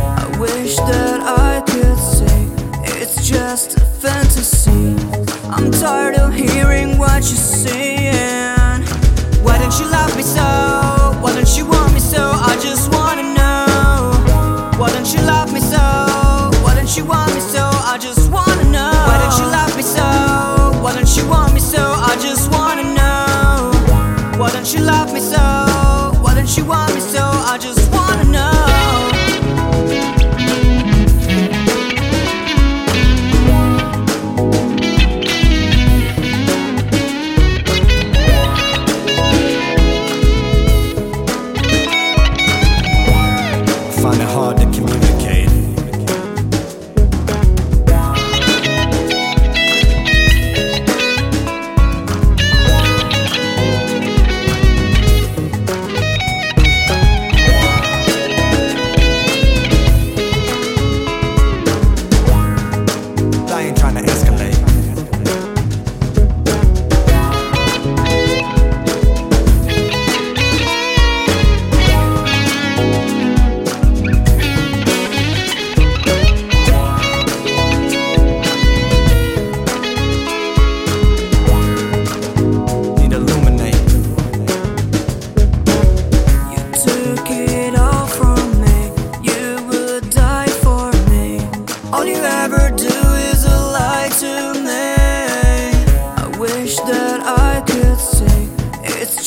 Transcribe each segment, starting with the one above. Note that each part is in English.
i wish that i could see it's just a fantasy. I'm tired of hearing what you're saying. Why don't you love me so? hard to commute.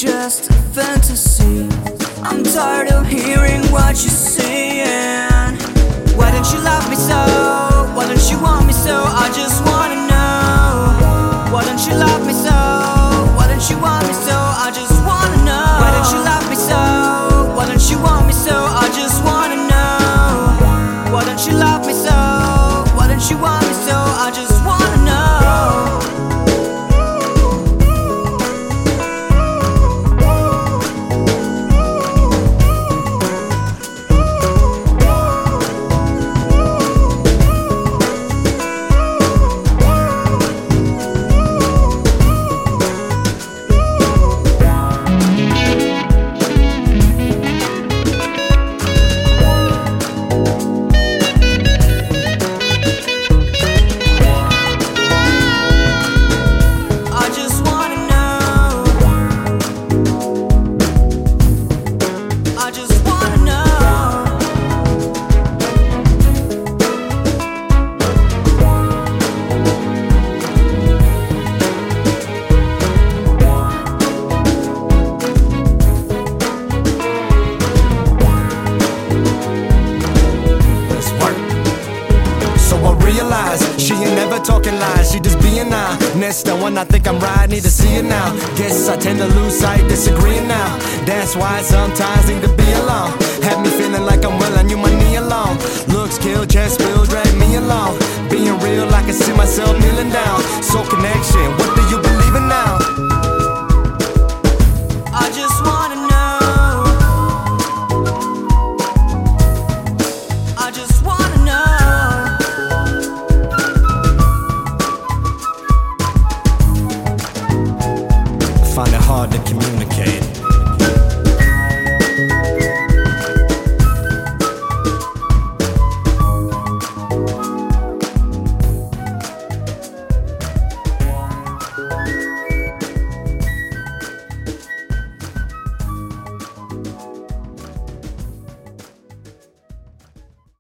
just a fantasy. I'm tired of hearing what you're saying. Why don't you love me so? talking lies, she just being now. Next the one I think I'm right, need to see it now. Guess I tend to lose sight, disagreeing now. That's why I sometimes need to be alone. Have me feeling like I'm well you, my knee alone. Looks kill, chest spill, drag me along. Being real, I can see myself kneeling down. So connection. find it hard to communicate.